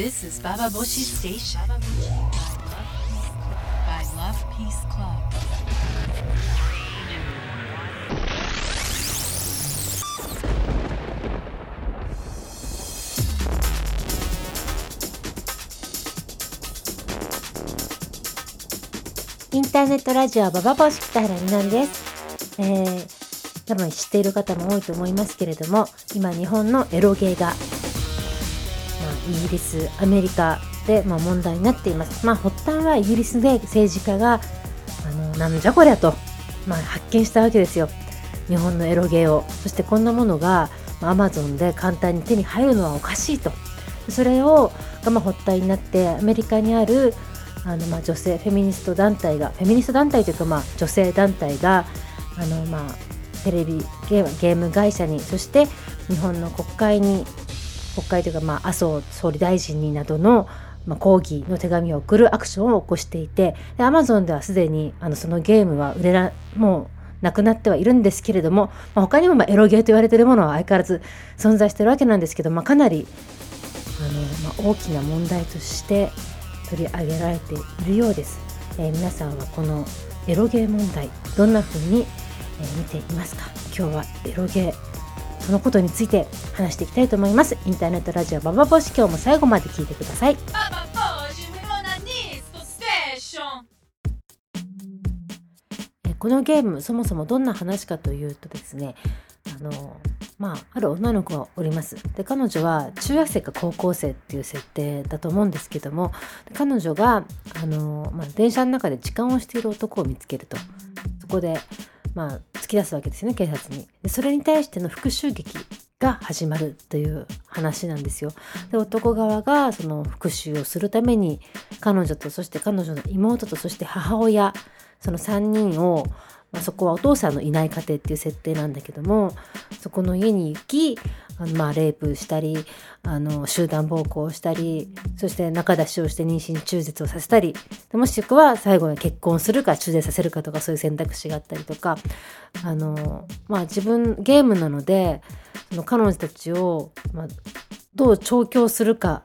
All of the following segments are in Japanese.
This is Baba Boshi Station by Love Peace Club. インターネットラジオババボシ北原みのりです。えー、多分知っている方も多いと思いますけれども、今日本のエロゲーが、イギリス、アメリカで、まあ、問題になっています。まあ、発端はイギリスで政治家が、あの、なんじゃこりゃと、まあ、発見したわけですよ。日本のエロゲーを。そしてこんなものが、アマゾンで簡単に手に入るのはおかしいと。それを、が、まあ、発端になって、アメリカにある、あのまあ女性フェミニスト団体がフェミニスト団体というかまあ女性団体があのまあテレビゲームゲーム会社にそして日本の国会に国会というかまあ麻生総理大臣になどのまあ抗議の手紙を送るアクションを起こしていてでアマゾンではすでにあのそのゲームは売れらもうなくなってはいるんですけれども、まあ、他にもまあエロゲーと言われているものは相変わらず存在しているわけなんですけど、まあ、かなりあの、まあ、大きな問題として取り上げられているようです、えー皆さんはこのエロゲー問題どんな風に、えー見ていますか？今日はエロゲーそのことについて話していきたいと思います。インターネットラジオババボシ今日も最後まで聞いてください。このゲームそもそもどんな話かというとですねあのまあある女の子がおります。で彼女は中学生か高校生っていう設定だと思うんですけどもで彼女があの、まあ、電車の中で痴漢をしている男を見つけると。そこで、まあ、突き出すわけですよね警察にでそれに対しての復讐劇が始まるという話なんですよ。で男側がその復讐をするために彼女とそして彼女の妹とそして母親その3人を、まあ、そこはお父さんのいない家庭っていう設定なんだけどもそこの家に行きあのまあレイプしたりあの集団暴行したりそして仲出しをして妊娠中絶をさせたりもしくは最後に結婚するか中絶させるかとかそういう選択肢があったりとかあのまあ自分ゲームなのでその彼女たちを、まあ、どう調教するか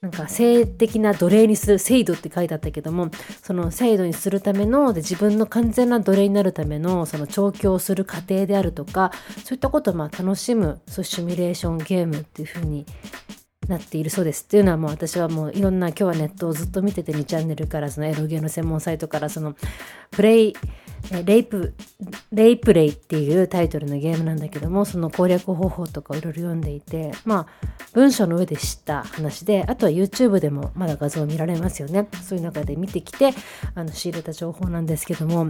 なんか性的な奴隷にする制度って書いてあったけどもその制度にするためので自分の完全な奴隷になるためのその調教する過程であるとかそういったことをまあ楽しむそうシミュレーションゲームっていう風になっているそうです。っていうのはもう私はもういろんな今日はネットをずっと見てて2チャンネルからそのエロゲーの専門サイトからそのプレイレイプレイプレイっていうタイトルのゲームなんだけどもその攻略方法とかをいろいろ読んでいてまあ文章の上で知った話であとは YouTube でもまだ画像見られますよね。そういう中で見てきてあの仕入れた情報なんですけども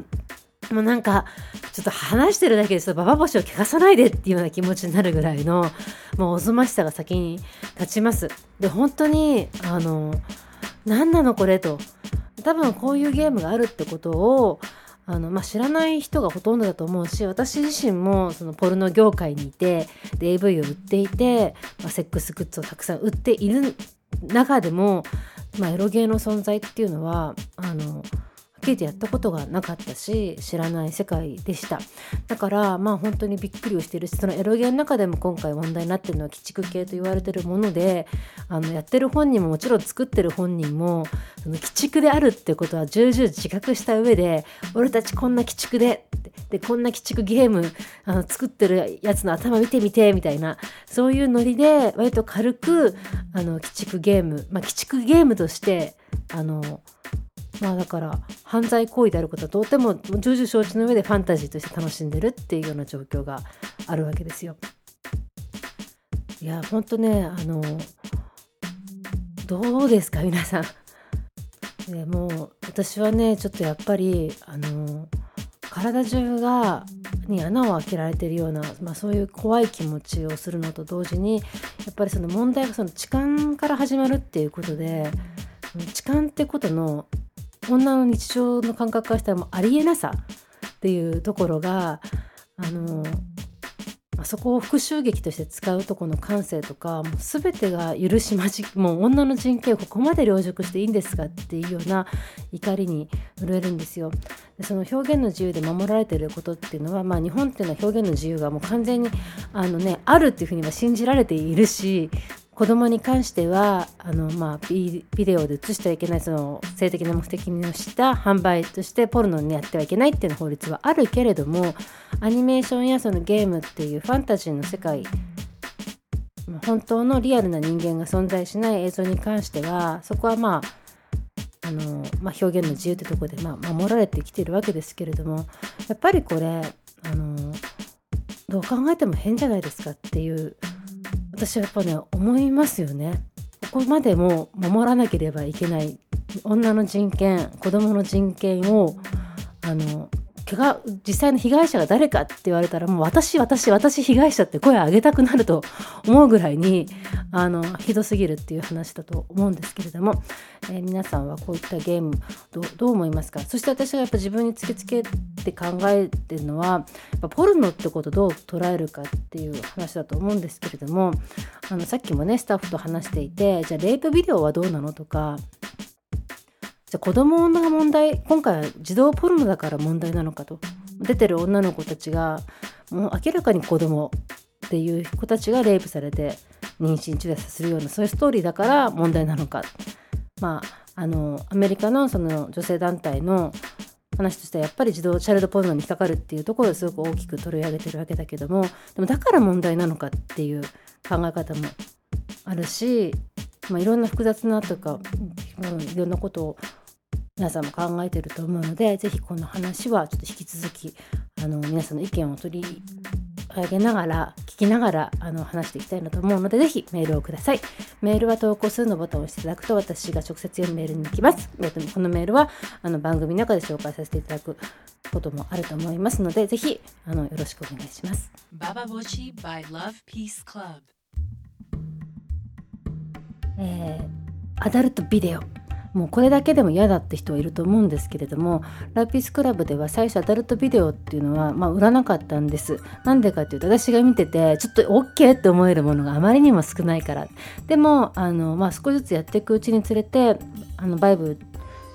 もうなんかちょっと話してるだけでちょっとババ星を汚さないでっていうような気持ちになるぐらいのもうおぞましさが先に立ちます。で本当にあの何なのこれと。多分こういうゲームがあるってことをあのまあ、知らない人がほとんどだと思うし私自身もそのポルノ業界にいてで AV を売っていて、まあ、セックスグッズをたくさん売っている中でも、まあ、エロゲーの存在っていうのはあのきりとやったことがなかったし知らない世界でした。だからまあ本当にびっくりをしてるしそのエロゲーの中でも今回問題になってるのは鬼畜系と言われてるものであのやってる本人ももちろん作ってる本人もその鬼畜であるってことは重々自覚した上で俺たちこんな鬼畜ででこんな鬼畜ゲームあの作ってるやつの頭見てみてみたいなそういうノリで割と軽くあの鬼畜ゲームまあ鬼畜ゲームとしてあのまあだから犯罪行為であることはとても重々承知の上でファンタジーとして楽しんでるっていうような状況があるわけですよ。いやほんとねあのどうですか皆さん。でもう私はねちょっとやっぱりあの体中がに穴を開けられてるような、まあ、そういう怖い気持ちをするのと同時にやっぱりその問題がその痴漢から始まるっていうことで痴漢ってことの女の日常の感覚からしたらもうありえなさっていうところがあのそこを復讐劇として使うとこの感性とかもう全てが許しまじもう女の人権をここまで凌辱していいんですかっていうような怒りに震えるんですよ。でその表現の自由で守られてることっていうのは、まあ、日本っていうのは表現の自由がもう完全にあの、ね、あるっていうふうには信じられているし子供に関してはあの、まあ、ビデオで映してはいけないその性的な目的にした販売としてポルノにやってはいけないっていう法律はあるけれどもアニメーションやそのゲームっていうファンタジーの世界本当のリアルな人間が存在しない映像に関してはそこはまああの、まあ、表現の自由ってとこで、まあ、守られてきてるわけですけれどもやっぱりこれあのどう考えても変じゃないですかっていう私はやっぱね思いますよね。ここまでも守らなければいけない女の人権子供の人権をあの怪我実際の被害者が誰かって言われたらもう私私私被害者って声を上げたくなると思うぐらいにあのひどすぎるっていう話だと思うんですけれども、えー、皆さんはこういったゲームどう思いますか？そして私がやっぱ自分に突きつけて考えてるのはやっぱポルノってことをどう捉えるかっていう話だと思うんですけれどもあのさっきもねスタッフと話していてじゃあレイプビデオはどうなのとかじゃ子供が問題今回は児童ポルノだから問題なのかと。出てる女の子たちがもう明らかに子供っていう子たちがレイプされて妊娠中絶するようなそういうストーリーだから問題なのか。まああのアメリカのその女性団体の話としてはやっぱり児童チャイルドポルノに引っかかるっていうところをすごく大きく取り上げてるわけだけどもでもだから問題なのかっていう考え方もあるし、まあ、いろんな複雑なとかうんいろんなことを皆さんも考えてると思うので是非この話はちょっと引き続きあの皆さんの意見を取り上げながら聞きながらあの話していきたいなと思うので是非メールをください。メールは投稿するのボタンを押していただくと私が直接読むメールに行きます。このメールはあの番組の中で紹介させていただくこともあると思いますのでぜひあのよろしくお願いします。ババボチ by Love Peace Club. えー、アダルトビデオ。もうこれだけでも嫌だって人はいると思うんですけれどもラピスクラブでは最初アダルトビデオっていうのは、まあ、売らなかったんです。なんでかっていうと私が見ててちょっと OK って思えるものがあまりにも少ないから。でもあの、まあ、少しずつやっていくうちにつれてあのバイブ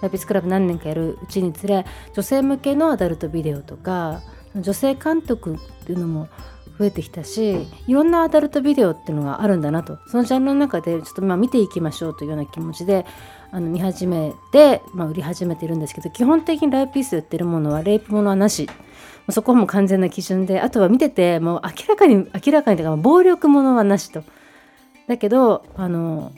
ラピスクラブ何年かやるうちにつれ女性向けのアダルトビデオとか女性監督っていうのも増えてきたしいろんなアダルトビデオっていうのがあるんだなとそのジャンルの中でちょっとまあ見ていきましょうというような気持ちであの見始めて、まあ、売り始めてるんですけど基本的にライブピースで売ってるものはレイプものはなしそこも完全な基準であとは見ててもう明らかに明らかにというか暴力ものはなしと。だけどあの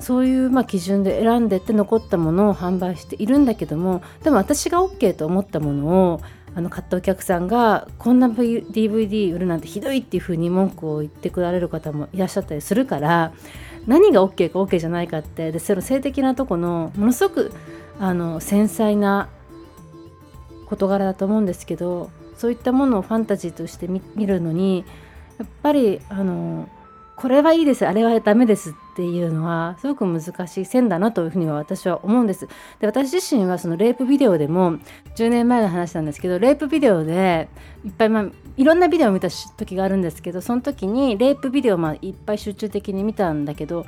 そういうまあ基準で選んでって残ったものを販売しているんだけどもでも私が OK と思ったものをあの買ったお客さんがこんな DVD 売るなんてひどいっていうふうに文句を言ってくられる方もいらっしゃったりするから何が OK か OK じゃないかってでその性的なとこのものすごくあの繊細な事柄だと思うんですけどそういったものをファンタジーとして見るのにやっぱりあのこれはいいですあれはダメですっていうのはすごく難しい線だなというふうには私は思うんです。で私自身はそのレイプビデオでも10年前の話なんですけどレイプビデオでいっぱい、まあ、いろんなビデオを見た時があるんですけどその時にレイプビデオまあいっぱい集中的に見たんだけど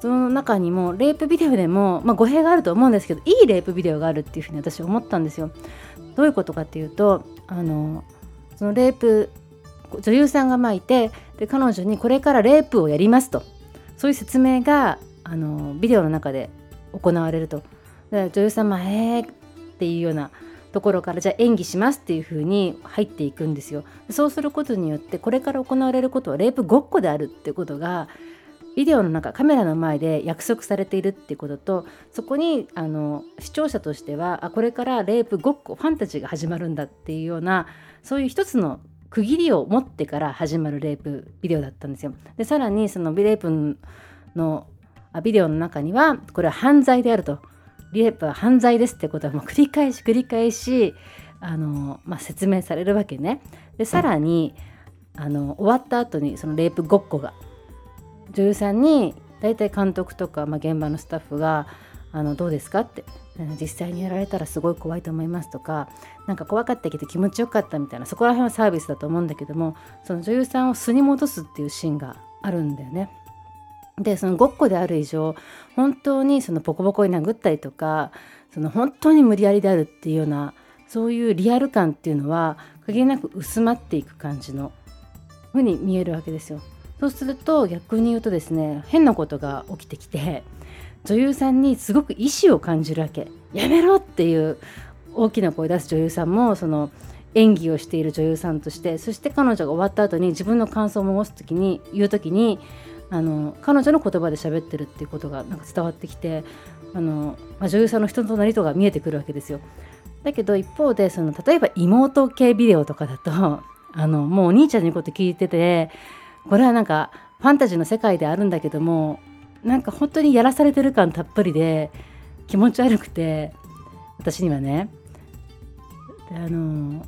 その中にもレイプビデオでも、まあ、語弊があると思うんですけどいいレイプビデオがあるっていうふうに私は思ったんですよ。どういうことかっていうとあのそのレイプ女優さんがまいてで彼女にこれからレイプをやりますと。そういう説明があのビデオの中で行われると。女優さんも「えー」っていうようなところからじゃあ演技しますっていう風に入っていくんですよ。そうすることによってこれから行われることはレイプごっこであるっていうことがビデオの中カメラの前で約束されているっていうこととそこにあの視聴者としてはあこれからレイプごっこファンタジーが始まるんだっていうようなそういう一つの区切りを持ってから始まるレイプビデオだったんですよ。でさらにそのレイプのビデオの中にはこれは犯罪であるとレイプは犯罪ですってことはもう繰り返し繰り返しあの、まあ、説明されるわけね。でさらにあの終わった後にそのレイプごっこが女優さんに大体監督とか、まあ、現場のスタッフがあのどうですかって実際にやられたらすごい怖いと思いますとかなんか怖かったけど気持ちよかったみたいなそこら辺はサービスだと思うんだけどもその女優さんを素に戻すっていうシーンがあるんだよね。でそのごっこである以上本当にそのボコボコに殴ったりとかその本当に無理やりであるっていうようなそういうリアル感っていうのは限りなく薄まっていく感じのふうに見えるわけですよ。そうすると逆に言うとですね変なことが起きてきて女優さんにすごく意志を感じるわけやめろっていう大きな声出す女優さんもその演技をしている女優さんとしてそして彼女が終わった後に自分の感想を申す時に言う時にあの彼女の言葉で喋ってるっていうことがなんか伝わってきてあの、まあ、女優さんの人となりとか見えてくるわけですよ。だけど一方でその例えば妹系ビデオとかだと あのもうお兄ちゃんの言うこと聞いててこれはなんかファンタジーの世界であるんだけどもなんか本当にやらされてる感たっぷりで気持ち悪くて私にはねあの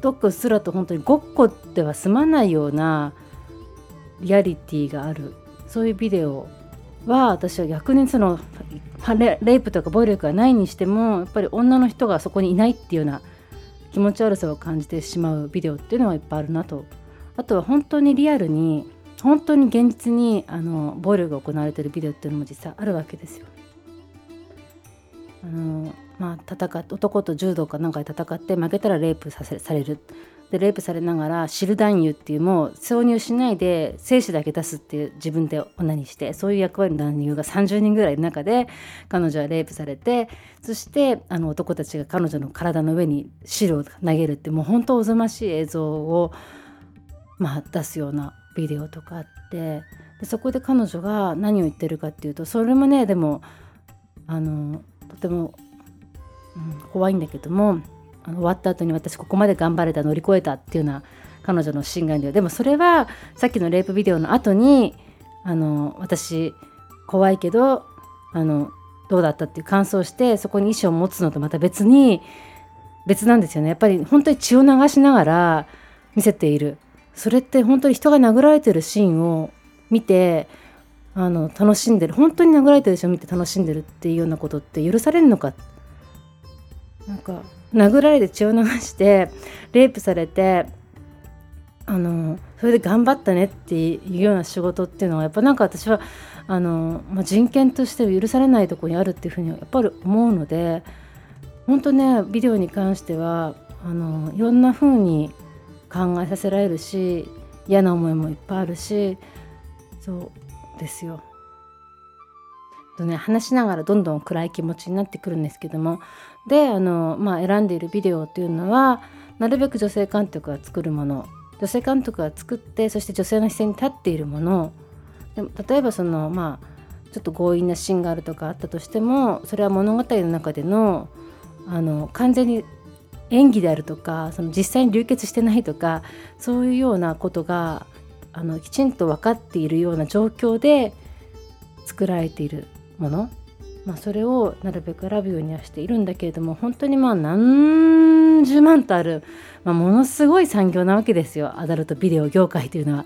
どっかすらと本当にごっこでは済まないようなリアリティがあるそういうビデオは私は逆にそのレイプとか暴力がないにしてもやっぱり女の人がそこにいないっていうような気持ち悪さを感じてしまうビデオっていうのはいっぱいあるなとあとは本当にリアルに本当に現実にあの暴力が行われてるビデオっていうのも実際あるわけですよ。あのまあ、戦っ男と柔道かなんかで戦って負けたらレイプさせされる。でレイプされながら汁男優っていうもう挿入しないで精子だけ出すっていう自分で女にしてそういう役割の男優が30人ぐらいいる中で彼女はレイプされてそしてあの男たちが彼女の体の上に汁を投げるってもう本当おぞましい映像を、まあ、出すようなビデオとかあってでそこで彼女が何を言ってるかっていうとそれもねでもあのとても、うん、怖いんだけどもあの終わった後に私ここまで頑張れた乗り越えたっていうような彼女の心眼ででもそれはさっきのレイプビデオの後にあの私怖いけどあのどうだったっていう感想をしてそこに意思を持つのとまた別に別なんですよね。やっぱり本当に血を流しながら見せている。それって本当に人が殴られてるシーンを見てあの楽しんでる。本当に殴られてる人を見て楽しんでるっていうようなことって許されるのかっなんか殴られて血を流してレイプされてあのそれで頑張ったねっていうような仕事っていうのはやっぱなんか私はあの、まあ、人権として許されないとこにあるっていうふうにやっぱり思うので本当ねビデオに関してはあのいろんなふうに考えさせられるし嫌な思いもいっぱいあるしそうですよ。とね話しながらどんどん暗い気持ちになってくるんですけどもであの、まあ、選んでいるビデオっていうのはなるべく女性監督が作るもの。女性監督が作ってそして女性の視線に立っているもの。で例えばそのまあちょっと強引なシーンがあるとかあったとしてもそれは物語の中でのあの完全に演技であるとかその実際に流血してないとかそういうようなことがあのきちんと分かっているような状況で作られているもの。まあ、それをなるべく選ぶようにはしているんだけれども本当にまあ何十万とある、まあ、ものすごい産業なわけですよアダルトビデオ業界というのは。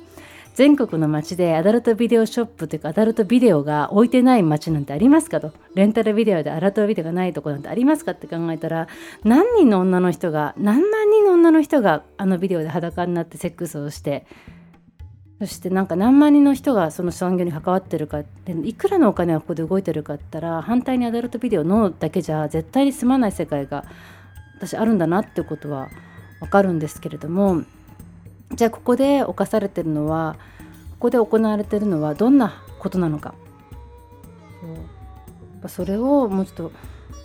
全国の街でアダルトビデオショップというかアダルトビデオが置いてない街なんてありますかとレンタルビデオでアダルトビデオがないとこなんてありますかって考えたら何人の女の人が何万人の女の人があのビデオで裸になってセックスをしてそしてなんか何万人の人がその産業に関わってるかいくらのお金がここで動いてるかって言ったら反対にアダルトビデオのだけじゃ絶対に済まない世界が私あるんだなってことは分かるんですけれどもじゃあここで犯されてるのはここで行われてるのはどんなことなのかそうそれをもうちょっと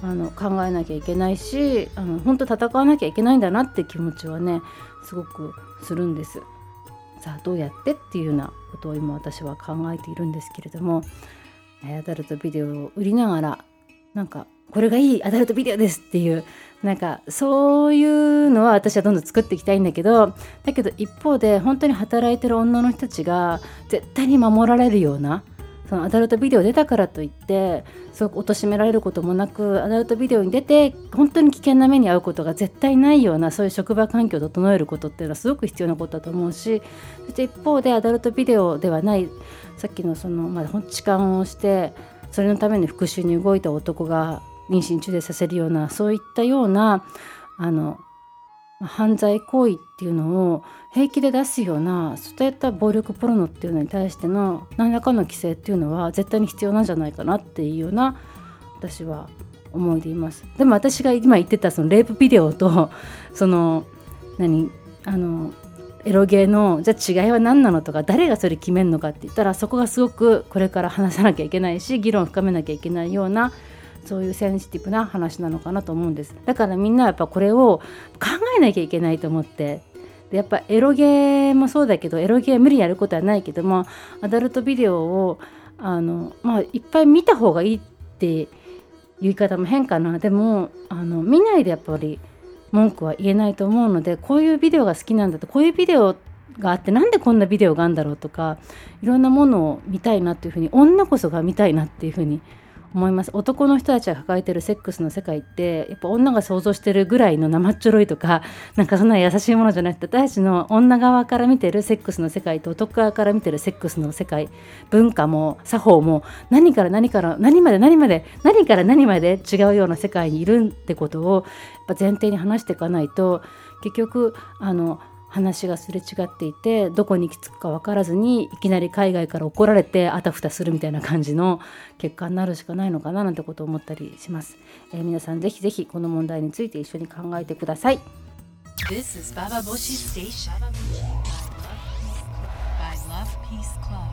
あの考えなきゃいけないしあの本当戦わなきゃいけないんだなって気持ちはねすごくするんです。さあどうやってっていうようなことを今私は考えているんですけれどもアダルトビデオを売りながらなんかこれがいいアダルトビデオですっていうなんかそういうのは私はどんどん作っていきたいんだけどだけど一方で本当に働いてる女の人たちが絶対に守られるようなそのアダルトビデオ出たからといってすごく貶められることもなくアダルトビデオに出て本当に危険な目に遭うことが絶対ないようなそういう職場環境を整えることっていうのはすごく必要なことだと思うしそして一方でアダルトビデオではないさっきのその、まあ、痴漢をしてそれのために復讐に動いた男が妊娠中でさせるようなそういったようなあの犯罪行為っていうのを平気で出すようなそういった暴力ポルノっていうのに対しての何らかの規制っていうのは絶対に必要なんじゃないかなっていうような私は思いでいます。でも私が今言ってたそのレイプビデオと その何？あのエロゲーのじゃあ違いは何なのとか誰がそれ決めるのかって言ったらそこがすごくこれから話さなきゃいけないし議論を深めなきゃいけないようなそういうセンシティブな話なのかなと思うんです。だからみんなやっぱこれを考えなきゃいけないと思ってでやっぱエロゲーもそうだけどエロゲー無理やることはないけどもアダルトビデオをあの、まあ、いっぱい見た方がいいって言い方も変かな。でもあの見ないでやっぱり文句は言えないと思うのでこういうビデオが好きなんだとこういうビデオがあってなんでこんなビデオがあるんだろうとかいろんなものを見たいなっていうふうに女こそが見たいなっていうふうに思思います。男の人たちが抱えてるセックスの世界ってやっぱ女が想像してるぐらいの生っちょろいとか なんかそんな優しいものじゃなくて私たちの女側から見てるセックスの世界と男側から見てるセックスの世界文化も作法も何から何から何まで何まで何から何まで違うような世界にいるってことをやっぱ前提に話していかないと結局あの話がすれ違っていてどこに行き着くか分からずにいきなり海外から怒られてあたふたするみたいな感じの結果になるしかないのかななんてことを思ったりします、えー、皆さんぜひぜひこの問題について一緒に考えてください This is Baba Boshi Station. By Love Peace Club.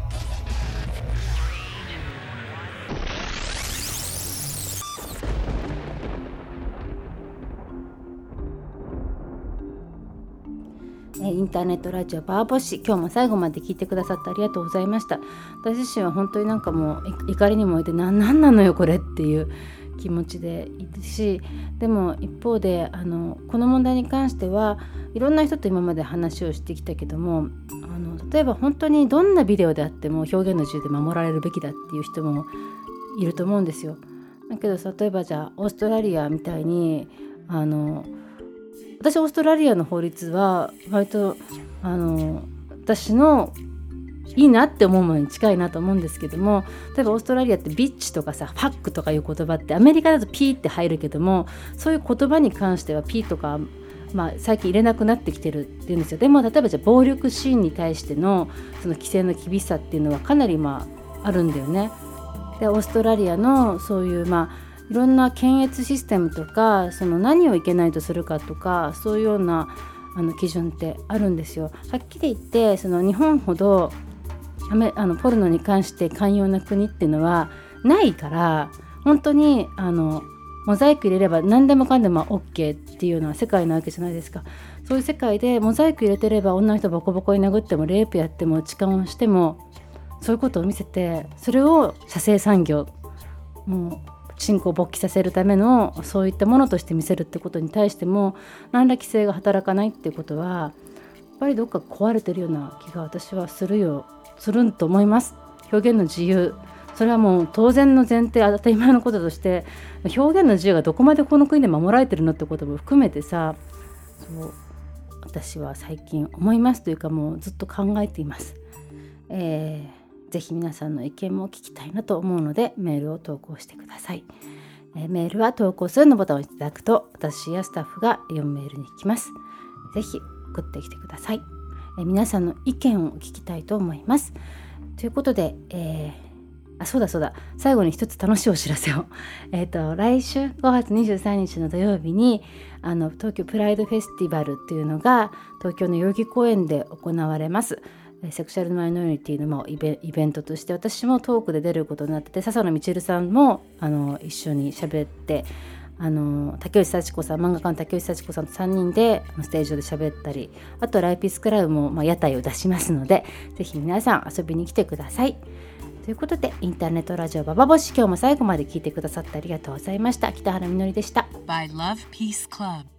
インターネットラジオバーボッシ今日も最後まで聞いてくださってありがとうございました私自身は本当になんかもう怒りに燃えてなんななのよこれっていう気持ちでいるしでも一方であのこの問題に関してはいろんな人と今まで話をしてきたけどもあの例えば本当にどんなビデオであっても表現の自由で守られるべきだっていう人もいると思うんですよ。だけど例えばじゃあオーストラリアみたいにあの私オーストラリアの法律は割とあの私のいいなって思うものに近いなと思うんですけども例えばオーストラリアってビッチとかさファックとかいう言葉ってアメリカだとピーって入るけどもそういう言葉に関してはピーとか、まあ、最近入れなくなってきてるっていうんですよでも例えばじゃあ暴力シーンに対してのその規制の厳しさっていうのはかなりまああるんだよね。でオーストラリアのそういうまあいろんな検閲システムとかその何をいけないとするかとかそういうようなあの基準ってあるんですよ。はっきり言ってその日本ほどあのポルノに関して寛容な国っていうのはないから本当にあのモザイク入れれば何でもかんでも OK っていうのは世界なわけじゃないですかそういう世界でモザイク入れてれば女の人ボコボコに殴ってもレイプやっても痴漢をしてもそういうことを見せてそれを射精産業もう進行を勃起させるためのそういったものとして見せるってことに対しても何ら規制が働かないっていうことはやっぱりどっか壊れてるような気が私はするよするんと思います表現の自由それはもう当然の前提当たり前のこととして表現の自由がどこまでこの国で守られてるのってことも含めてさそう私は最近思いますというかもうずっと考えています。えーぜひ皆さんの意見も聞きたいなと思うのでメールを投稿してください。えメールは投稿するのボタンを押していただくと私やスタッフが読むメールに行きます。ぜひ送ってきてください。え皆さんの意見を聞きたいと思います。ということで、えーあそうだそうだ最後に一つ楽しいお知らせを えっと来週5月23日の土曜日にあの東京プライドフェスティバルっていうのが東京の代々木公園で行われますセクシャルマイノリティのまイベイベントとして私もトークで出ることになってて笹野みちるさんもあの一緒に喋ってあの竹内幸子さん漫画家の竹内幸子さんと3人でステージ上で喋ったりあとライピースクラブも、まあ、屋台を出しますのでぜひ皆さん遊びに来てください。ということでインターネットラジオババボシ今日も最後まで聞いてくださってありがとうございました北原みのりでした。By Love Peace Club.